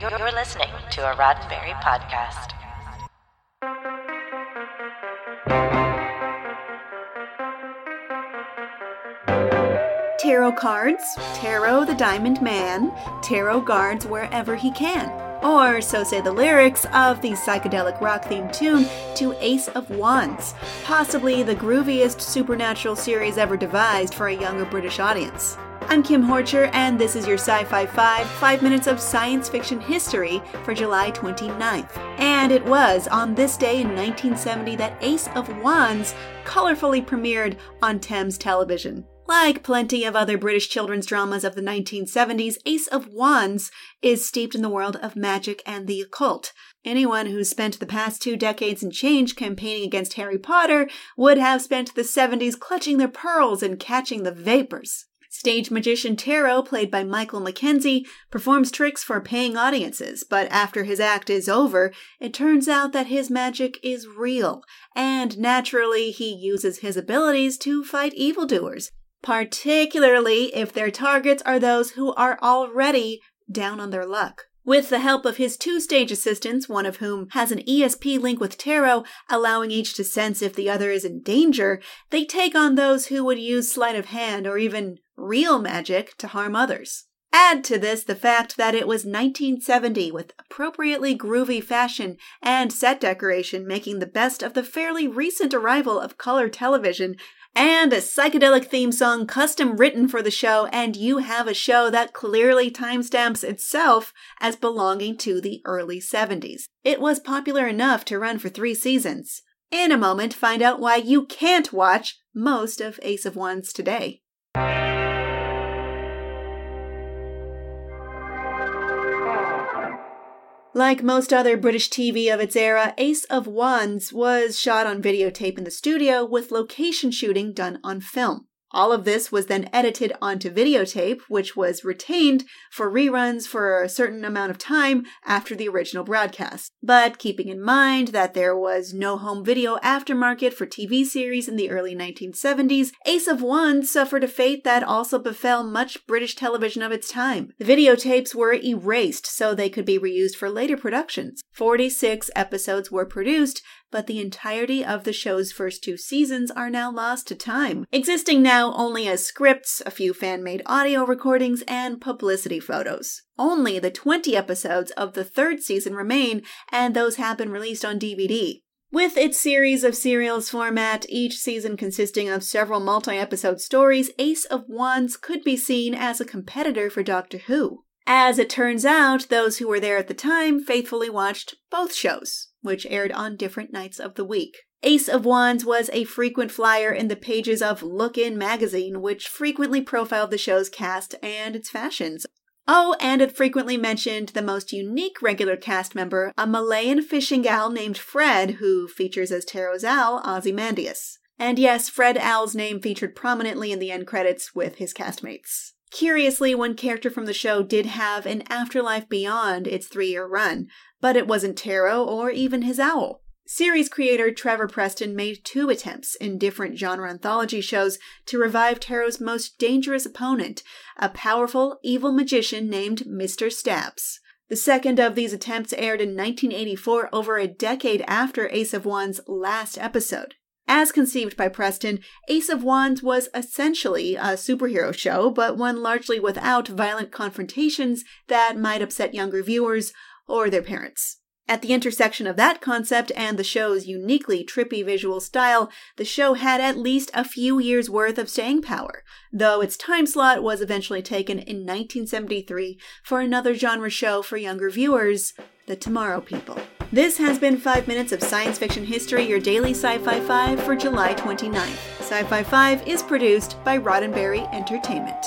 You're listening to a Roddenberry podcast. Tarot cards, tarot the diamond man, tarot guards wherever he can. Or so say the lyrics of the psychedelic rock themed tune to Ace of Wands, possibly the grooviest supernatural series ever devised for a younger British audience. I'm Kim Horcher, and this is your Sci Fi 5 5 minutes of science fiction history for July 29th. And it was on this day in 1970 that Ace of Wands colorfully premiered on Thames Television. Like plenty of other British children's dramas of the 1970s, Ace of Wands is steeped in the world of magic and the occult. Anyone who spent the past two decades and change campaigning against Harry Potter would have spent the 70s clutching their pearls and catching the vapors. Stage magician Tarot, played by Michael Mackenzie, performs tricks for paying audiences, but after his act is over, it turns out that his magic is real, and naturally he uses his abilities to fight evildoers, particularly if their targets are those who are already down on their luck. With the help of his two stage assistants, one of whom has an ESP link with Tarot, allowing each to sense if the other is in danger, they take on those who would use sleight of hand or even real magic to harm others. Add to this the fact that it was 1970 with appropriately groovy fashion and set decoration making the best of the fairly recent arrival of color television and a psychedelic theme song custom written for the show, and you have a show that clearly timestamps itself as belonging to the early 70s. It was popular enough to run for three seasons. In a moment, find out why you can't watch most of Ace of Wands today. Like most other British TV of its era, Ace of Wands was shot on videotape in the studio with location shooting done on film. All of this was then edited onto videotape, which was retained for reruns for a certain amount of time after the original broadcast. But keeping in mind that there was no home video aftermarket for TV series in the early 1970s, Ace of Wands suffered a fate that also befell much British television of its time. The videotapes were erased so they could be reused for later productions. 46 episodes were produced, but the entirety of the show's first two seasons are now lost to time, existing now only as scripts, a few fan made audio recordings, and publicity photos. Only the 20 episodes of the third season remain, and those have been released on DVD. With its series of serials format, each season consisting of several multi episode stories, Ace of Wands could be seen as a competitor for Doctor Who. As it turns out, those who were there at the time faithfully watched both shows, which aired on different nights of the week. Ace of Wands was a frequent flyer in the pages of Look In magazine, which frequently profiled the show's cast and its fashions. Oh, and it frequently mentioned the most unique regular cast member, a Malayan fishing owl named Fred, who features as Tarot's owl, Ozymandias. And yes, Fred Owl's name featured prominently in the end credits with his castmates. Curiously, one character from the show did have an afterlife beyond its three year run, but it wasn't Tarot or even his owl. Series creator Trevor Preston made two attempts in different genre anthology shows to revive Tarot's most dangerous opponent, a powerful, evil magician named Mr. Stabs. The second of these attempts aired in 1984, over a decade after Ace of Wands' last episode. As conceived by Preston, Ace of Wands was essentially a superhero show, but one largely without violent confrontations that might upset younger viewers or their parents. At the intersection of that concept and the show's uniquely trippy visual style, the show had at least a few years' worth of staying power, though its time slot was eventually taken in 1973 for another genre show for younger viewers, The Tomorrow People. This has been 5 Minutes of Science Fiction History, your daily Sci Fi 5 for July 29th. Sci Fi 5 is produced by Roddenberry Entertainment.